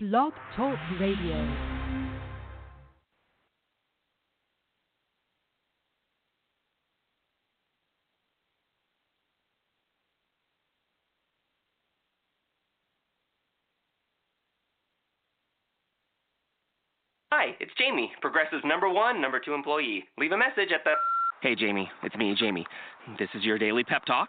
Blog Talk Radio. Hi, it's Jamie, Progressive's number one, number two employee. Leave a message at the. Hey, Jamie, it's me, Jamie. This is your daily pep talk.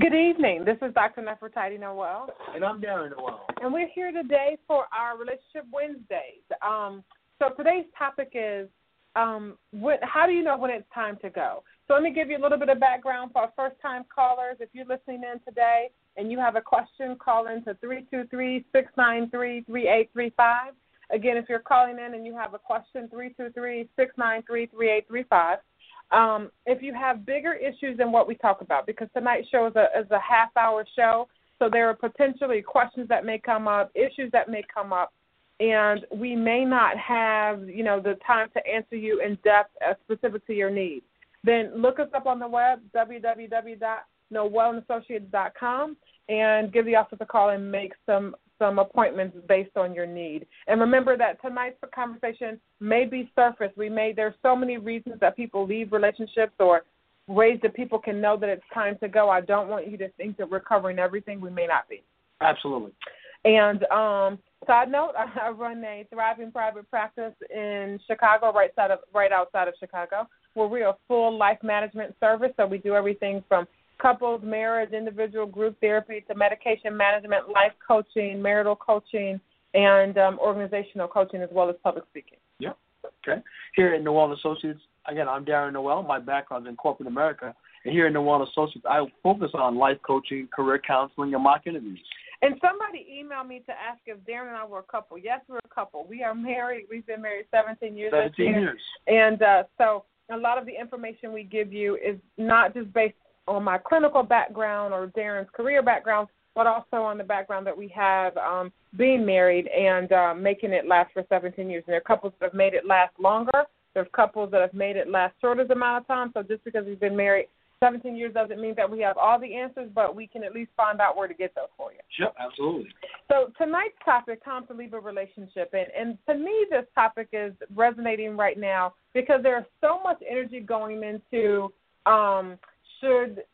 Good evening. This is Dr. Nefertiti Noel. And I'm Darren Noel. And we're here today for our Relationship Wednesdays. Um, so today's topic is um, what, how do you know when it's time to go? So let me give you a little bit of background for our first time callers. If you're listening in today and you have a question, call in to 323 693 3835. Again, if you're calling in and you have a question, 323 693 3835. Um, if you have bigger issues than what we talk about, because tonight's show is a, is a half hour show, so there are potentially questions that may come up, issues that may come up, and we may not have, you know, the time to answer you in depth as specific to your needs. Then look us up on the web, www.noelandassociates.com, and give the office a call and make some some appointments based on your need. And remember that tonight's conversation may be surface. We may there's so many reasons that people leave relationships or ways that people can know that it's time to go. I don't want you to think that we're covering everything. We may not be. Absolutely. And um, side note, I run a thriving private practice in Chicago, right side of right outside of Chicago, where we're a full life management service. So we do everything from couples, marriage, individual, group therapy to medication management, life coaching, marital coaching, and um, organizational coaching as well as public speaking. Yeah. Okay. Here at Noel Associates, again, I'm Darren Noel. My background is in corporate America. And here at Noel Associates, I focus on life coaching, career counseling, and mock interviews. And somebody emailed me to ask if Darren and I were a couple. Yes, we're a couple. We are married. We've been married 17 years. 17 years. And uh, so a lot of the information we give you is not just based on my clinical background or Darren's career background, but also on the background that we have um, being married and uh, making it last for 17 years. And there are couples that have made it last longer. There's couples that have made it last shorter amount of time. So just because we've been married 17 years doesn't mean that we have all the answers, but we can at least find out where to get those for you. Sure, absolutely. So tonight's topic, time to leave a relationship, and and to me this topic is resonating right now because there's so much energy going into um, should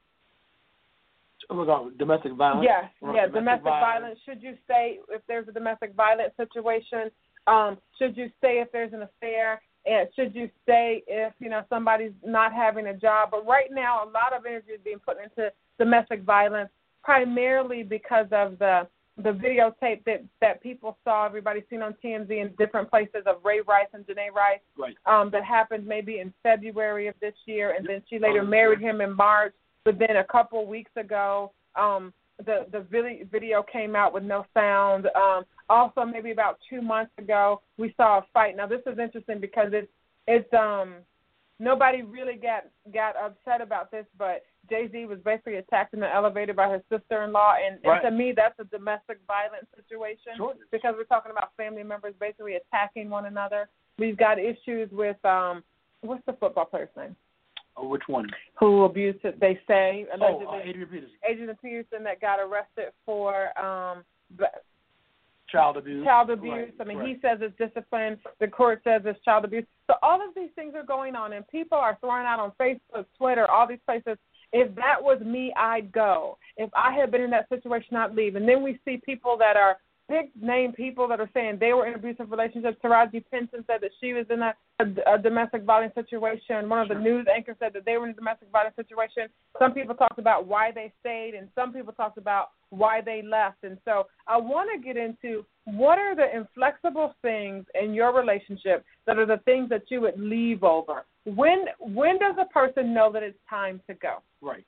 oh, domestic violence. Yes, yeah, domestic, violence. Should you stay if there's a domestic violence situation? Um, should you stay if there's an affair? And should you stay if you know somebody's not having a job? But right now, a lot of energy is being put into domestic violence, primarily because of the the videotape that that people saw, everybody seen on TMZ in different places of Ray Rice and Janay Rice. Right. Um, that happened maybe in February of this year, and then she later Oh, married him in March. But then a couple weeks ago, um, the the video, video came out with no sound. Um, also, maybe about two months ago, we saw a fight. Now this is interesting because it's it's um nobody really got got upset about this, but Jay Z was basically attacked in the elevator by his sister in law, and, Right. and to me that's a domestic violence situation Sure. because we're talking about family members basically attacking one another. We've got issues with um what's the football player's name Oh, which one? who abused it, they say allegedly Oh, uh, Adrian Peterson. Adrian Peterson that got arrested for um Child abuse. child abuse. Right, I mean, right. he says it's discipline. The court says it's child abuse. So all of these things are going on, and people are throwing out on Facebook, Twitter, all these places. If that was me, I'd go. If I had been in that situation, I'd leave. And then we see people that are big name people that are saying they were in abusive relationships. Taraji P. Henson said that she was in a, a, a domestic violence situation. One of the news anchors said that they were in a domestic violence situation. Some people talked about why they stayed, and some people talked about why they left. And so I want to get into what are the inflexible things in your relationship that are the things that you would leave over. When when does a person know that it's time to go? Right.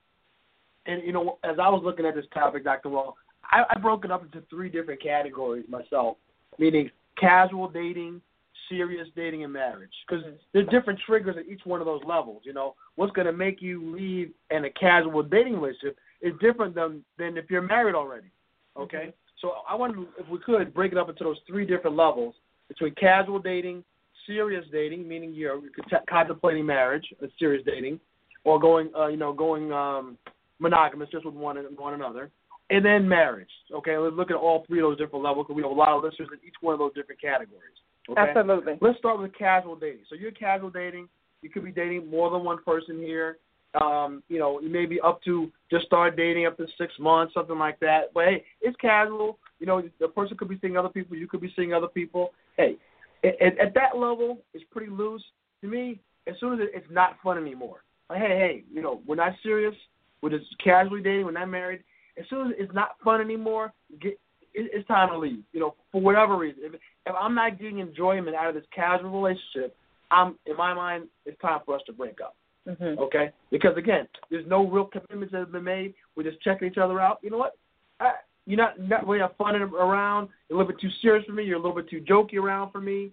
And you know, as I was looking at this topic, Dr. Well, I, I broke it up into three different categories myself, meaning casual dating, serious dating and marriage because Mhm. there's different triggers at each one of those levels. You know, what's going to make you leave in a casual dating relationship is different than than if you're married already. Okay, Mhm. so I wonder if we could break it up into those three different levels between casual dating, serious dating, meaning you're cont- contemplating marriage, uh, serious dating, or going, uh, you know, going um, monogamous just with one one another, and then marriage. Okay, let's look at all three of those different levels because we have a lot of listeners in each one of those different categories. Okay? Absolutely. Let's start with casual dating. So you're casual dating. You could be dating more than one person here. Um, you know, you may be up to just start dating up to six months, something like that. But hey, it's casual. You know, the person could be seeing other people. You could be seeing other people. Hey, at, at that level, it's pretty loose. To me, as soon as it's not fun anymore. Like, hey, hey, you know, we're not serious. We're just casually dating. We're not married. As soon as it's not fun anymore, get it, it's time to leave. You know, for whatever reason. If, if I'm not getting enjoyment out of this casual relationship, I'm in my mind, it's time for us to break up. Mhm. Okay? Because again, there's no real commitments that have been made. We're just checking each other out. You know what? I, you're not not really have fun around. You're a little bit too serious for me. You're a little bit too jokey around for me.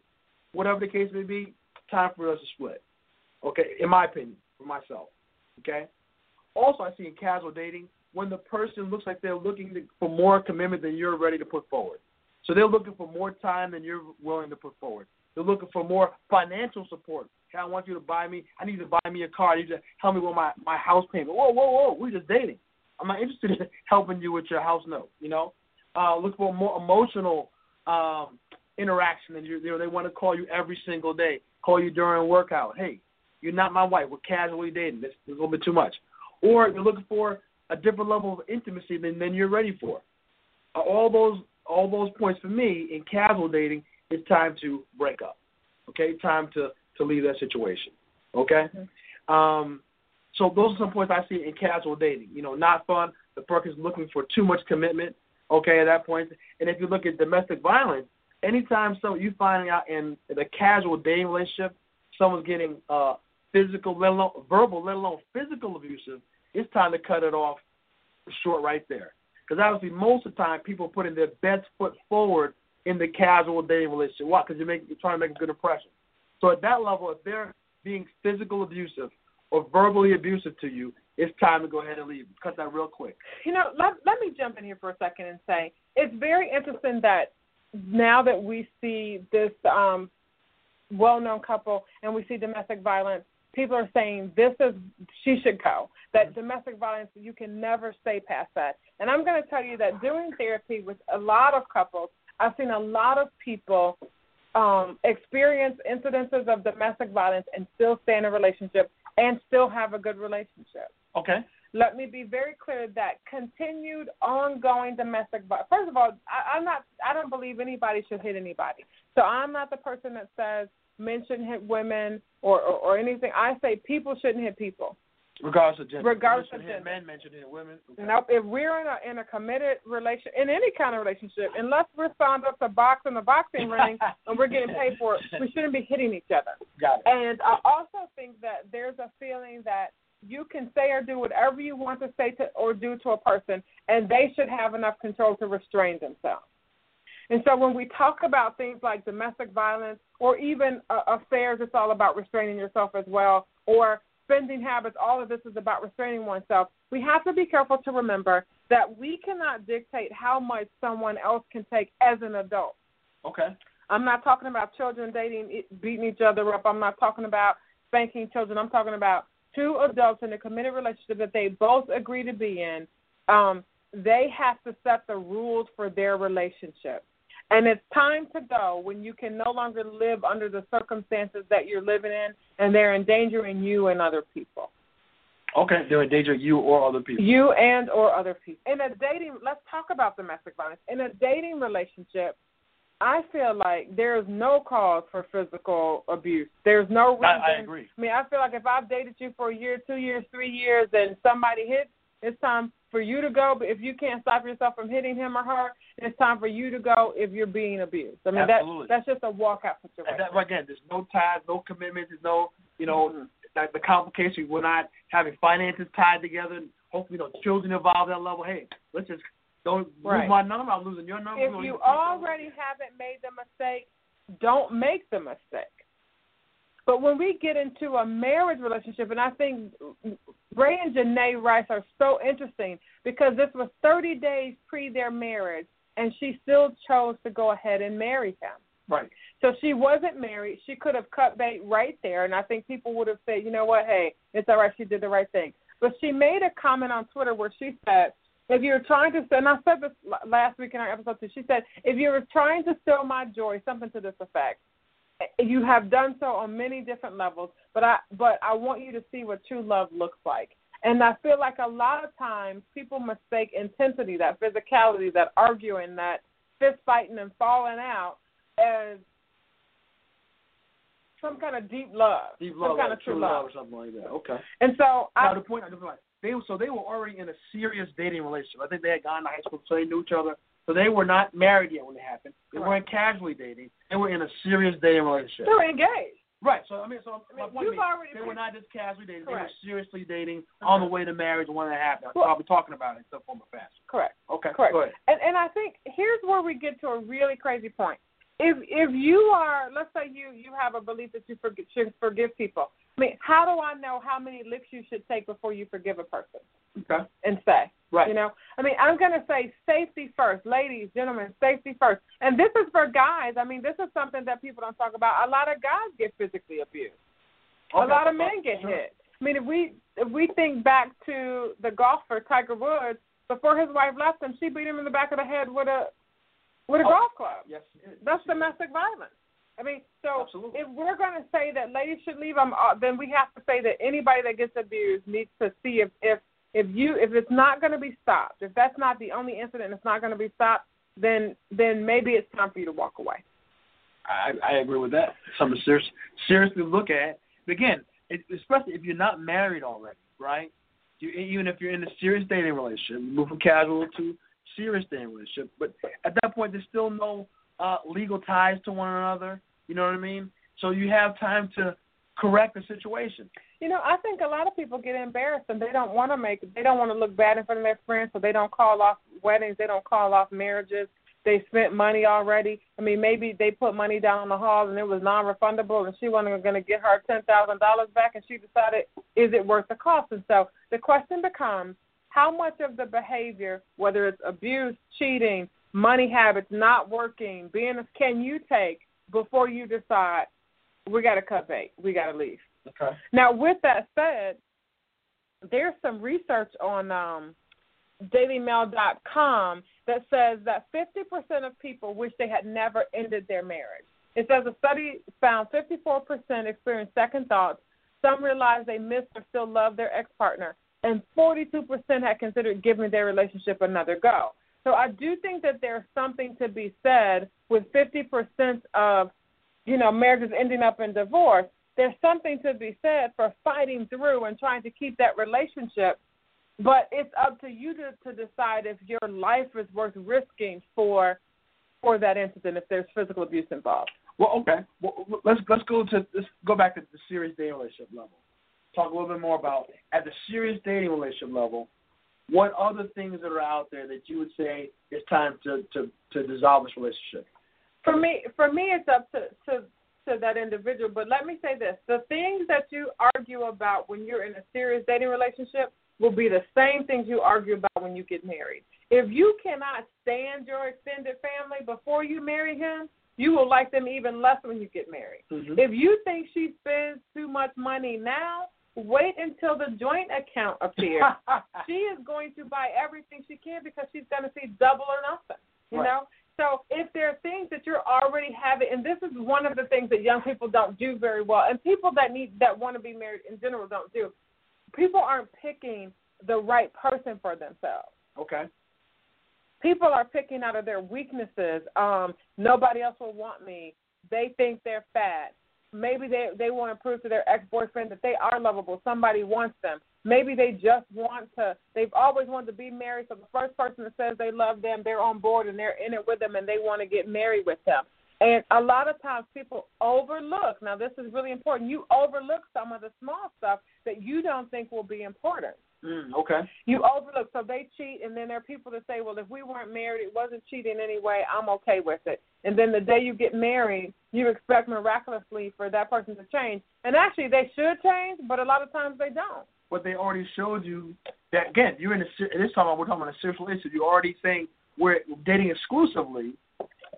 Whatever the case may be, time for us to split. Okay, in my opinion, for myself. Okay. Also, I see in casual dating when the person looks like they're looking for more commitment than you're ready to put forward. So they're looking for more time than you're willing to put forward. They're looking for more financial support. Hey, I want you to buy me. I need you to buy me a car. I need you to help me with my my house payment. Whoa, whoa, whoa. We're just dating. I'm not interested in helping you with your house note. You know, uh, look for more emotional um, interaction, and you, you know they want to call you every single day. Call you during workout. Hey, you're not my wife. We're casually dating. That's a little bit too much. Or you're looking for a different level of intimacy than, than you're ready for. Uh, all those all those points for me in casual dating, it's time to break up. Okay, time to to leave that situation. Okay. Mm-hmm. Um, so those are some points I see in casual dating. You know, not fun. The person's looking for too much commitment. Okay, at that point. And if you look at domestic violence, anytime so you find out in the casual dating relationship, someone's getting uh, physical, let alone verbal, let alone physical abusive, it's time to cut it off short right there. Because obviously, most of the time, people are putting their best foot forward in the casual dating relationship. Why? Because you're, making, you're trying to make a good impression. So at that level, if they're being physical abusive or verbally abusive to you, it's time to go ahead and leave. Cut that real quick. You know, let, let me jump in here for a second and say it's very interesting that now that we see this um, well known couple and we see domestic violence, people are saying this is she should go. That domestic violence you can never stay past that. And I'm going to tell you that doing therapy with a lot of couples, I've seen a lot of people um, experience incidences of domestic violence and still stay in a relationship and still have a good relationship. Okay. Let me be very clear that continued, ongoing domestic violence. First of all, I, I'm not. I don't believe anybody should hit anybody. So I'm not the person that says men shouldn't hit women or, or, or anything. I say people shouldn't hit people. Regardless of gender. Regardless of gender. Men, men should hit women. Okay. Nope. If we're in a in a committed relation, in any kind of relationship, unless we're signed up to box in the boxing ring and we're getting paid for it, we shouldn't be hitting each other. Got it. And I also think that there's a feeling that you can say or do whatever you want to say to or do to a person, and they should have enough control to restrain themselves. And so when we talk about things like domestic violence or even uh, affairs, it's all about restraining yourself as well, or spending habits, all of this is about restraining oneself. We have to be careful to remember that we cannot dictate how much someone else can take as an adult. Okay. I'm not talking about children dating, beating each other up. I'm not talking about spanking children. I'm talking about two adults in a committed relationship that they both agree to be in. Um, they have to set the rules for their relationship. And it's time to go when you can no longer live under the circumstances that you're living in and they're endangering you and other people. Okay. They're endangering you or other people. You and or other people. In a dating let's talk about domestic violence. In a dating relationship, I feel like there is no cause for physical abuse. There's no reason. I, I agree. I mean, I feel like if I've dated you for a year, two years, three years, and somebody hits, it's time for you to go. But if you can't stop yourself from hitting him or her, it's time for you to go if you're being abused. I mean, Absolutely. that that's just a walkout situation. And that, again, there's no ties, no commitments, there's no, you know, Mhm. like the complication. We're not having finances tied together. Hopefully, know, children involved at that level. Hey, let's just don't Right. lose my number. I'm losing your number. if you already haven't made the mistake, don't make the mistake. But when we get into a marriage relationship, and I think Ray and Janay Rice are so interesting because this was 30 days pre their marriage, and she still chose to go ahead and marry him. Right. So she wasn't married. She could have cut bait right there, and I think people would have said, you know what, hey, it's all right. She did the right thing. But she made a comment on Twitter where she said, if you're trying to, and I said this last week in our episode too, she said, if you're trying to steal my joy, something to this effect, you have done so on many different levels, but I but I want you to see what true love looks like. And I feel like a lot of times people mistake intensity, that physicality, that arguing, that fist fighting and falling out as some kind of deep love, deep love, some kind of true true love. love. or something like that. Okay. And so Now I, the point, I just like they so they were already in a serious dating relationship. I think they had gone to high school, so they knew each other. So they were not married yet when it happened. They Correct. weren't casually dating. They were in a serious dating relationship. they were engaged. Right. So I mean, so I mean, you've already they were not just casually dating. Correct. They were seriously dating on the way to marriage when that happened. Well- I'll be talking about it in some form or fashion. Correct. Okay. Correct. Go ahead. And and I think here's where we get to a really crazy point. If if you are, let's say you you have a belief that you forgive, should forgive people. I mean, how do I know how many licks you should take before you forgive a person Okay. and say? Right. You know, I mean, I'm going to say safety first, ladies, gentlemen, safety first. And this is for guys. I mean, this is something that people don't talk about. A lot of guys get physically abused. A lot of men get Sure. hit. I mean, if we if we think back to the golfer Tiger Woods, before his wife left him, she beat him in the back of the head with a with a Oh. golf club. Yes. That's domestic violence. I mean, so Absolutely. if we're going to say that ladies should leave them, uh, then we have to say that anybody that gets abused needs to see if if if you if it's not going to be stopped, if that's not the only incident, and it's not going to be stopped, then then maybe it's time for you to walk away. I, I agree with that. Something serious, seriously look at. Again, it, especially if you're not married already, right? You, even if you're in a serious dating relationship, you move from casual to serious dating relationship. But at that point, there's still no uh, legal ties to one another. You know what I mean? So you have time to correct the situation. You know, I think a lot of people get embarrassed and they don't want to make they don't want to look bad in front of their friends, so they don't call off weddings, they don't call off marriages. They spent money already. I mean, maybe they put money down in the hall and it was non-refundable, and she wasn't going to get her ten thousand dollars back, and she decided, is it worth the cost? And so the question becomes, how much of the behavior, whether it's abuse, cheating, money habits, not working, being can you take before you decide we got to cut bait, we got to leave? Okay. Now, with that said, there's some research on um, DailyMail.com that says that 50% of people wish they had never ended their marriage. It says a study found 54% experienced second thoughts. Some realized they missed or still love their ex partner, and 42% had considered giving their relationship another go. So I do think that there's something to be said with 50% of, you know, marriages ending up in divorce. There's something to be said for fighting through and trying to keep that relationship. But it's up to you to, to decide if your life is worth risking for for that incident if there's physical abuse involved. Well, okay. Well, let's let's go to let's go back to the serious dating relationship level. Talk a little bit more about at the serious dating relationship level. What other things that are out there that you would say it's time to to to dissolve this relationship? For me, for me, it's up to to to that individual. But let me say this: the things that you argue about when you're in a serious dating relationship will be the same things you argue about when you get married. If you cannot stand your extended family before you marry him, you will like them even less when you get married. Mm-hmm. If you think she spends too much money now, wait until the joint account appears. she is going to buy everything she can because she's going to see double or nothing. You Right. know. So if there are things that you're already having, and this is one of the things that young people don't do very well, and people that need that want to be married in general don't do. People aren't picking the right person for themselves okay. people are picking out of their weaknesses. Um, nobody else will want me. They think they're fat. Maybe they they want to prove to their ex boyfriend that they are lovable. Somebody wants them. Maybe they just want to. They've always wanted to be married. So the first person that says they love them, they're on board and they're in it with them, and they want to get married with them. And a lot of times people overlook. Now this is really important. You overlook some of the small stuff that you don't think will be important. Mm, okay. You overlook. So they cheat, and then there are people that say, well, if we weren't married, it wasn't cheating anyway. I'm okay with it. And then the day you get married, you expect miraculously for that person to change. And actually, they should change, but a lot of times they don't. But they already showed you that again. You're in a this time we're talking about a sexual issue. You're already saying we're dating exclusively,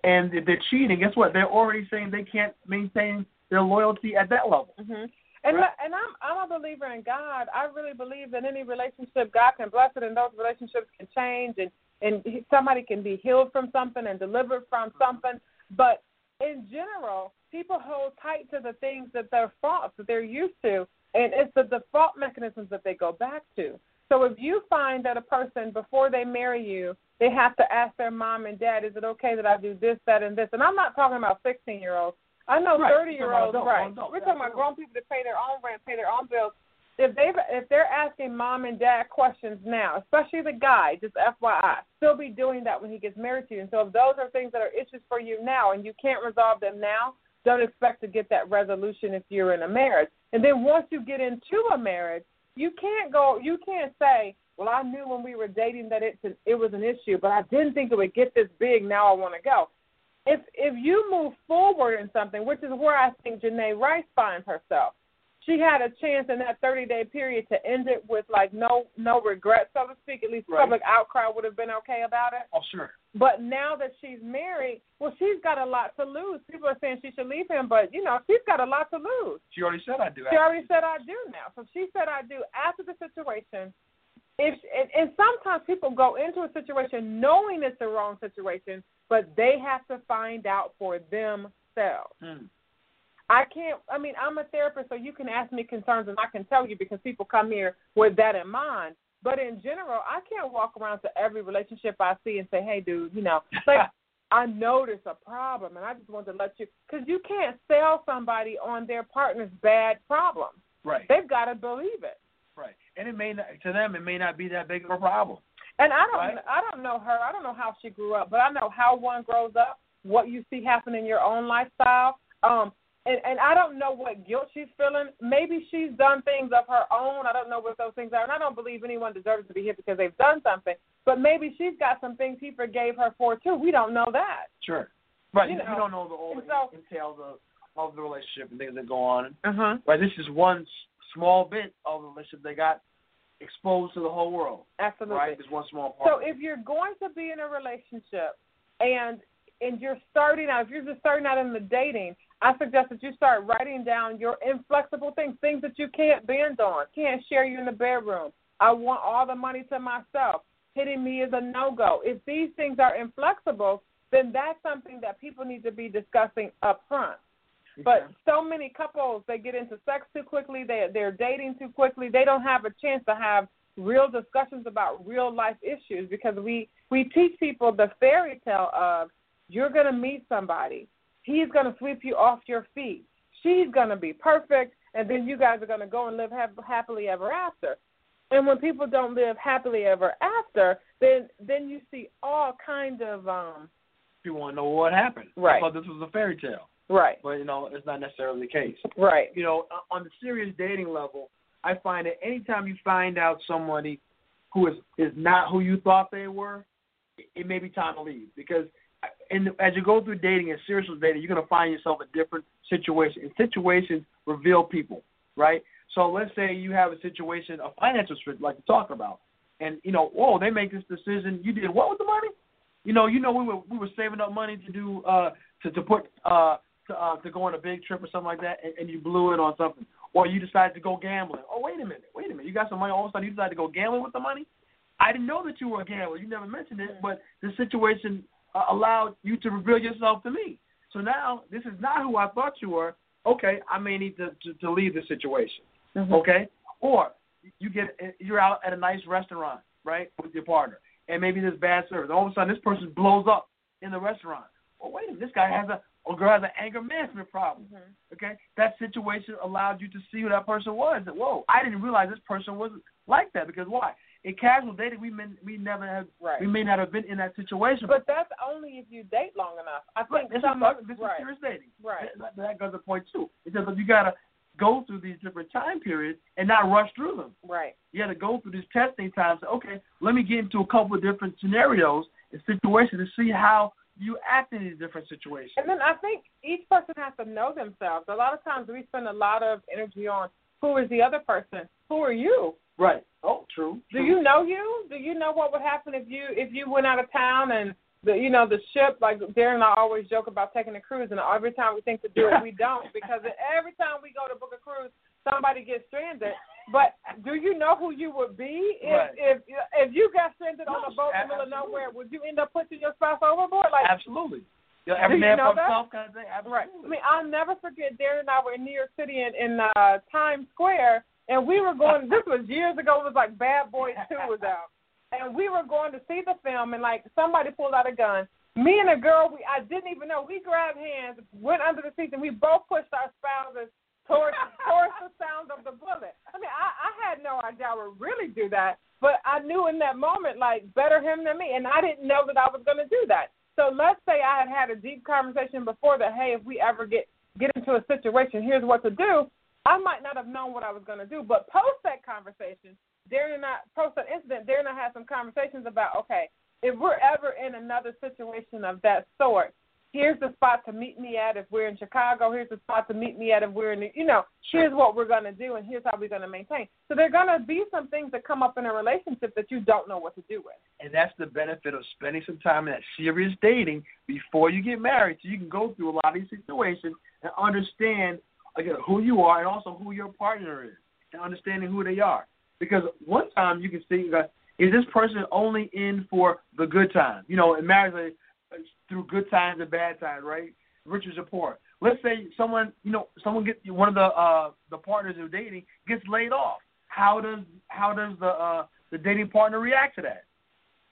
and they're cheating. Guess what? They're already saying they can't maintain their loyalty at that level. Mm-hmm. And Right. and I'm I'm a believer in God. I really believe that any relationship God can bless it, and those relationships can change, and and somebody can be healed from something and delivered from mm-hmm. something. But in general, people hold tight to the things that they're faults that they're used to, and it's the default mechanisms that they go back to. So if you find that a person before they marry you, they have to ask their mom and dad, "Is it okay that I do this, that, and this?" And I'm not talking about 16 year olds. I know Right. 30 year olds, Adult, right? adult, We're talking about grown people that pay their own rent, pay their own bills. If they if they're asking mom and dad questions now, especially the guy, just FYI, still be doing that when he gets married to you. And so if those are things that are issues for you now and you can't resolve them now, don't expect to get that resolution if you're in a marriage. And then once you get into a marriage, you can't go you can't say, Well, I knew when we were dating that it it was an issue, but I didn't think it would get this big, now I wanna go if if you move forward in something, which is where I think Janay Rice finds herself, she had a chance in that 30 day period to end it with like no no regret, so to speak. At least Right. public outcry would have been okay about it. Oh, sure. But now that she's married, well, she's got a lot to lose. People are saying she should leave him, but you know she's got a lot to lose. She already said I do. She already said I do now. So she said I do after the situation. If and, and sometimes people go into a situation knowing it's the wrong situation, but they have to find out for themselves. Mm. I can't. I mean, I'm a therapist, so you can ask me concerns, and I can tell you because people come here with that in mind. But in general, I can't walk around to every relationship I see and say, "Hey, dude, you know, like I notice a problem, and I just want to let you," because you can't sell somebody on their partner's bad problem. Right. They've got to believe it. Right. And it may not to them it may not be that big of a problem. And I don't, Right. I don't know her. I don't know how she grew up, but I know how one grows up, what you see happen in your own lifestyle. Um, and and I don't know what guilt she's feeling. Maybe she's done things of her own. I don't know what those things are, and I don't believe anyone deserves to be here because they've done something. But maybe she's got some things he forgave her for too. We don't know that. Sure. Right. You know? You, don't know the whole and so- entails of of the relationship and things that go on. Uh huh. Right. This is one small bit of the relationship they got exposed to the whole world. Absolutely. Right. Just one small part. So if you're going to be in a relationship and and you're starting out, if you're just starting out in the dating, I suggest that you start writing down your inflexible things, things that you can't bend on, can't share you in the bedroom. I want all the money to myself. Hitting me is a no go. If these things are inflexible, then that's something that people need to be discussing up front. But so many couples they get into sex too quickly, they they're dating too quickly, they don't have a chance to have real discussions about real life issues because we we teach people the fairy tale of you're going to meet somebody, he's going to sweep you off your feet, she's going to be perfect, and then you guys are going to go and live hap- happily ever after. And when people don't live happily ever after, then then you see all kind of um you want to know what happened. Right. I thought this was a fairy tale, right, but you know it's not necessarily the case. right, You know, on the serious dating level, I find that anytime you find out somebody who is is not who you thought they were, it, may be time to leave because and as you go through dating and serious dating, you're going to find yourself in different situations. And situations reveal people, right? So let's say you have a situation, a financial situation, like you talk about, and you know, whoa, they make this decision. You did what with the money? You know, you know, we were we were saving up money to do uh to to put uh to uh to go on a big trip or something like that, and, and you blew it on something, or you decided to go gambling. Oh, wait a minute, wait a minute, you got some money. All of a sudden, you decided to go gambling with the money. I didn't know that you were a gambler. You never mentioned it, but the situation uh, allowed you to reveal yourself to me. So now this is not who I thought you were. Okay, I may need to to, to leave the situation. Mhm. Okay, or you get you're out at a nice restaurant, right, with your partner, and maybe there's bad service. All of a sudden, this person blows up in the restaurant. Well, wait a minute, this guy has a or girl has an anger management problem. Mhm. Okay, that situation allowed you to see who that person was. And whoa, I didn't realize this person was like that because why? In casual dating, we may, we never have Right. we may not have been in that situation. But that's only if you date long enough. I Right, think this is this is serious dating. right. That, that goes to point two. It's just that you gotta go through these different time periods and not rush through them. Right. You to go through these testing times. Okay, let me get into a couple of different scenarios and situations to see how you act in these different situations. And then I think each person has to know themselves. A lot of times we spend a lot of energy on who is the other person. Who are you? Right. Oh, true. Do true. you know you? Do you know what would happen if you if you went out of town and the you know the ship like Darren and I always joke about taking a cruise and every time we think to do it we don't because every time we go to book a cruise somebody gets stranded. But do you know who you would be if Right. if if you got stranded on No, a boat in the middle of nowhere? Would you end up pushing your spouse overboard? Like Absolutely. You know, every man for himself kind of thing. Right. I mean, I'll never forget. Darren and I were in New York City in, in uh, Times Square, and we were going. this was years ago. It was like Bad Boys Two was out, and we were going to see the film, and like somebody pulled out a gun. Me and a girl, we I didn't even know. We grabbed hands, went under the seats, and we both pushed our spouses towards towards the sound of the bullet. I mean, I, I had no idea I would really do that, but I knew in that moment, like better him than me, and I didn't know that I was going to do that. So let's say I had had a deep conversation before that. Hey, if we ever get get into a situation, here's what to do. I might not have known what I was going to do, but post that conversation, Darren and I post that incident. Darren and I had some conversations about okay, if we're ever in another situation of that sort, here's the spot to meet me at if we're in Chicago. Here's the spot to meet me at if we're in, you know, here's what we're going to do and here's how we're going to maintain. So there are going to be some things that come up in a relationship that you don't know what to do with. And that's the benefit of spending some time in that serious dating before you get married, so you can go through a lot of these situations and understand again who you are and also who your partner is, and understanding who they are. Because one time you can see, is this person only in for the good times? You know, in marriage, through good times and bad times, right? Riches or poor. Let's say someone, you know, someone gets one of the uh the partners you're dating gets laid off. How does how does the uh the dating partner react to that?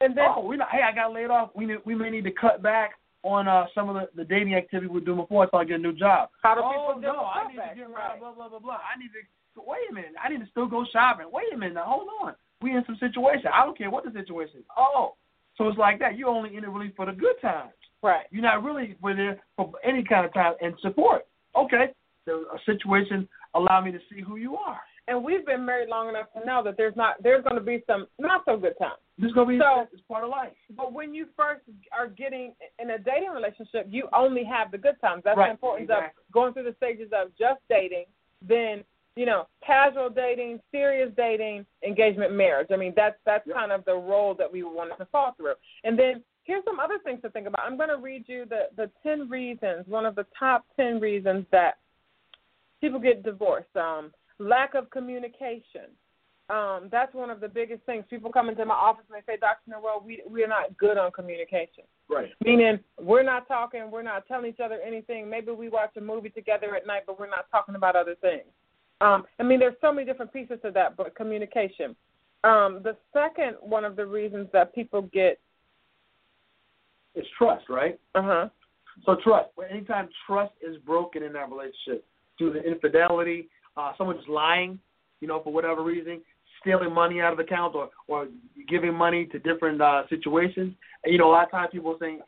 And then oh, we know, hey, I got laid off. We need, we may need to cut back on uh, some of the, the dating activity we're doing before until I get a new job. How do oh, people no, I need to get right. blah blah blah blah. I need to wait a minute. I need to still go shopping. Wait a minute. Now, hold on. We in some situation. I don't care what the situation is. Oh, so it's like that. You're only in it really for the good times. right. You're not really for there for any kind of time and support. Okay, so a situation allow me to see who you are. And we've been married long enough to know that there's not there's going to be some not so good times. This is gonna be So- it's part of life. But when you first are getting in a dating relationship, you only have the good times. That's Right, the importance exactly. of going through the stages of just dating, then you know casual dating, serious dating, engagement, marriage. I mean that's that's Yep. kind of the role that we wanted to fall through. And then here's some other things to think about. I'm going to read you the the ten reasons, one of the top ten reasons that people get divorced. Um, lack of communication. Um, that's one of the biggest things. People come into my office and they say, Dr. Noel, we we are not good on communication. Right. Meaning we're not talking, we're not telling each other anything. Maybe we watch a movie together at night, but we're not talking about other things. Um, I mean, there's so many different pieces to that, but communication. Um, the second one of the reasons that people get, It's trust, right? uh huh, So trust. Anytime trust is broken in that relationship through the infidelity, uh, someone just lying, you know, for whatever reason, stealing money out of accounts or or giving money to different uh, situations. And, you know, a lot of times people saying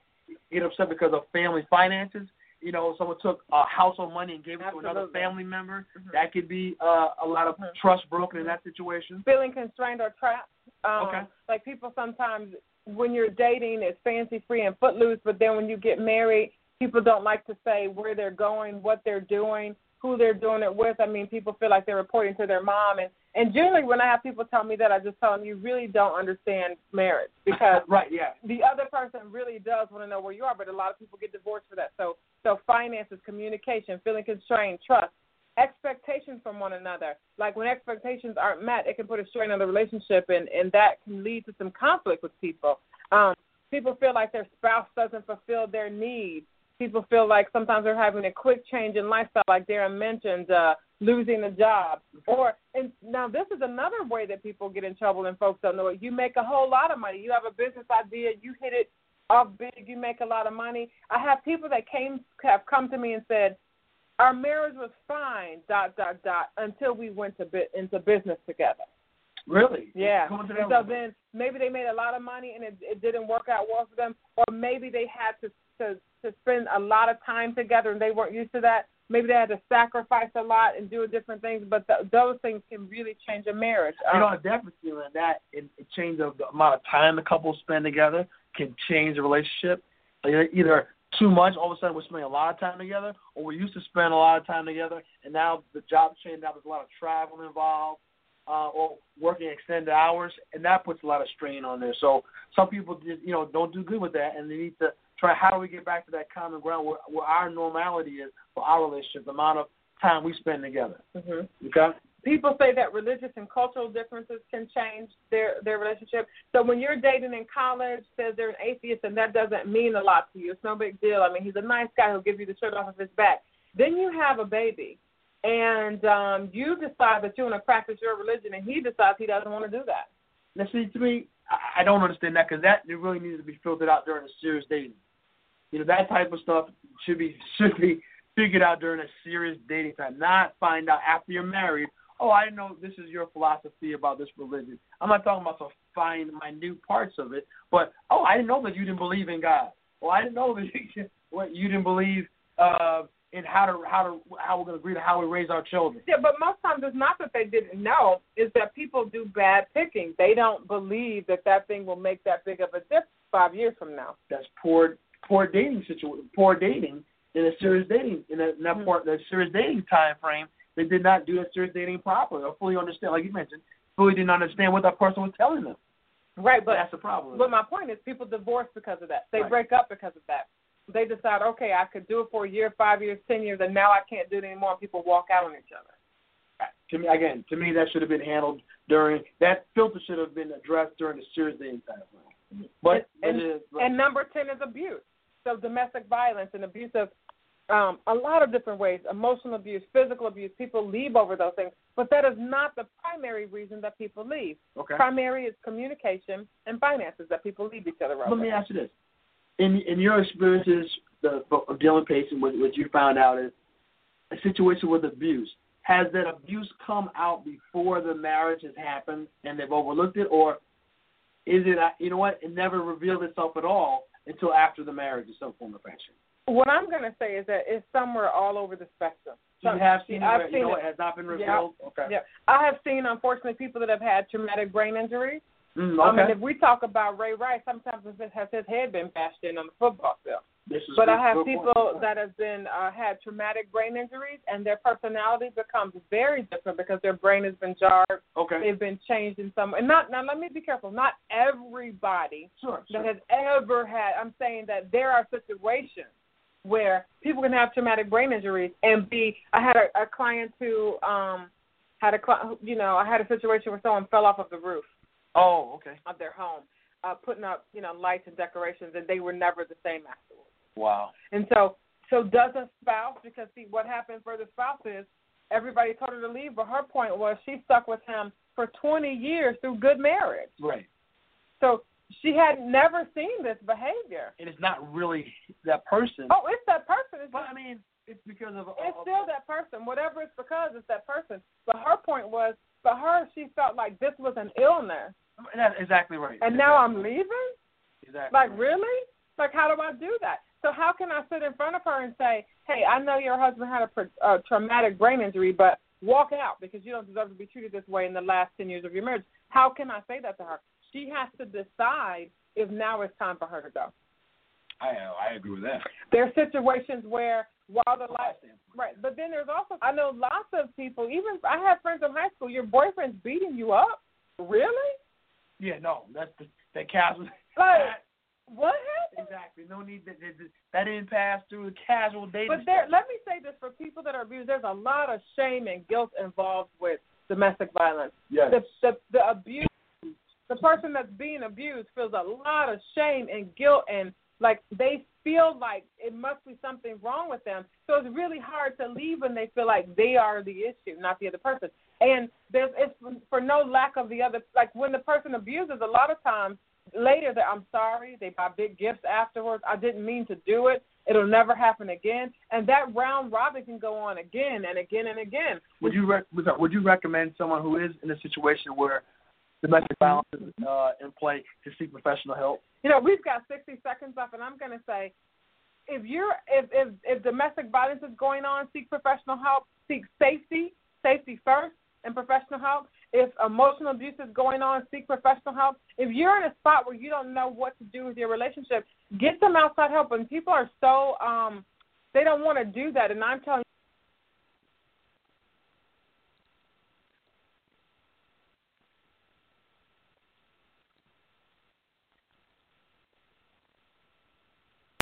get upset because of family finances. You know, someone took uh, household money and gave it to another family member. Mhm. That could be uh, a lot of Mhm. trust broken in that situation. feeling constrained or trapped. Um, Okay. Like people sometimes, when you're dating, it's fancy free and footloose, but then when you get married, people don't like to say where they're going, what they're doing, who they're doing it with. I mean, people feel like they're reporting to their mom, and and generally when I have people tell me that, I just tell them you really don't understand marriage because right, yeah. the other person really does want to know where you are, but a lot of people get divorced for that. So, so finances, communication, feeling constrained, trust, expectations from one another. Like when expectations aren't met, it can put a strain on the relationship, and and that can lead to some conflict with people. Um, people feel like their spouse doesn't fulfill their needs. People feel like sometimes they're having a quick change in lifestyle, like Darren mentioned, uh, losing a job. Or and now this is another way that people get in trouble and folks don't know it. You make a whole lot of money. You have a business idea, you hit it off big, you make a lot of money. I have people that came have come to me and said, Our marriage was fine, dot dot dot, until we went to bit into business together. Really? Yeah. So then maybe they made a lot of money and it, it didn't work out well for them, or maybe they had to to to spend a lot of time together and they weren't used to that. maybe they had to sacrifice a lot and do different things, but th- those things can really change a marriage. You Um, know, I definitely feeling that it, it change of the amount of time the couple spend together can change the relationship. Either too much, all of a sudden we're spending a lot of time together, or we used to spend a lot of time together, and now the job changed. Now there's a lot of travel involved, uh, or working extended hours, and that puts a lot of strain on there. So some people just, you know, don't do good with that, and they need to try. How do we get back to that common ground where, where our normality is for our relationship, the amount of time we spend together? mhm. Okay. people say that religious and cultural differences can change their their relationship. So when you're dating in college, says they're an atheist, and that doesn't mean a lot to you. It's no big deal. I mean, he's a nice guy who'll give you the shirt off of his back. Then you have a baby, and um, you decide that you want to practice your religion, and he decides he doesn't want to do that. Now, see, to me, I- I don't understand that because that it really needs to be filtered out during a serious dating. You know, that type of stuff should be should be figured out during a serious dating time, not find out after you're married. Oh, I didn't know this is your philosophy about this religion. I'm not talking about the fine, minute parts of it, but oh, I didn't know that you didn't believe in God. Well, I didn't know that you, what you didn't believe uh, in how to how to how we're going to agree to how we raise our children. Yeah, but most times it's not that they didn't know; is that people do bad picking. They don't believe that that thing will make that big of a difference five years from now. that's poor poor dating situation, poor dating in a serious dating in, a, in that part that serious dating time frame. They did not do that serious dating properly or fully understand, like you mentioned, fully didn't understand what that person was telling them. Right, but that's the problem. But my point is, people divorce because of that. They Right. break up because of that. They decide, okay, I could do it for a year, five years, ten years, and now I can't do it anymore. And people walk out on each other. to me, again, to me, that should have been handled during that filter should have been addressed during the serious dating time frame. But and, it is, and number ten is abuse. So domestic violence and abuse of um, a lot of different ways, emotional abuse, physical abuse. People leave over those things, but that is not the primary reason that people leave. okay. Primary is communication and finances that people leave each other over. Let me ask you this: in in your experiences the, of dealing with patients, what, what you found out is a situation with abuse. Has that abuse come out before the marriage has happened and they've overlooked it, or is it? uh, You know what? It never revealed itself at all until after the marriage in some form or fashion. What I'm going to say is that it's somewhere all over the spectrum. You Some- have seen, I've it, seen you know, it. it has not been Yeah. revealed. Okay. Yeah, I have seen unfortunately people that have had traumatic brain injuries. Mm, I okay. mean, if we talk about Ray Rice, sometimes it has his head been bashed in on the football field. But I have people point. that have been uh, had traumatic brain injuries, and their personality becomes very different because their brain has been jarred. Okay. They've been changed in some. And not now. Let me be careful. Not everybody Sure. that sure. has ever had. I'm saying that there are situations where people can have traumatic brain injuries and be. I had a, a client who um had a you know I had a situation where someone fell off of the roof Oh, okay. of their home, uh, putting up you know lights and decorations, and they were never the same afterwards. Wow. And so, so does a spouse? Because see, what happened for the spouse is everybody told her to leave, but her point was she stuck with him for 20 years through good marriage. Right. So she had never seen this behavior. And it's not really that person. Oh, it's that person. It's, But I mean, it's because of. it's still that person. Whatever it's because, it's that person. But her point was, for her, she felt like this was an illness, That's exactly right. and now I'm leaving. Exactly. Like right. really? Like how do I do that? So how can I sit in front of her and say, "Hey, I know your husband had a uh, traumatic brain injury, but walk out because you don't deserve to be treated this way in the last ten years of your marriage." How can I say that to her? She has to decide if now it's time for her to go. I I agree with that. There are situations where while the light, right, but then there's also I know lots of people. Even I have friends in high school. Your boyfriend's beating you up. Really? Yeah, no, that's the, that casual. Like what happened? exactly. No need that that, that didn't pass through the casual dating. But there, let me say this for people that are abused, there's a lot of shame and guilt involved with domestic violence. yes. The, the the abuse, the person that's being abused feels a lot of shame and guilt, and like they feel like it must be something wrong with them. So it's really hard to leave when they feel like they are the issue, not the other person. And there's it's for no lack of the other. Like when the person abuses, a lot of times later that I'm sorry, they buy big gifts afterwards. I didn't mean to do it. It'll never happen again. And that round robin can go on again and again and again. Would you rec- would you recommend someone who is in a situation where domestic violence is uh, in play to seek professional help? You know, we've got 60 seconds left, and I'm going to say if you're if, if if domestic violence is going on, seek professional help. Seek safety, safety first, and professional help. If emotional abuse is going on, seek professional help. If you're in a spot where you don't know what to do with your relationship, get some outside help. And people are so um they don't want to do that. And I'm telling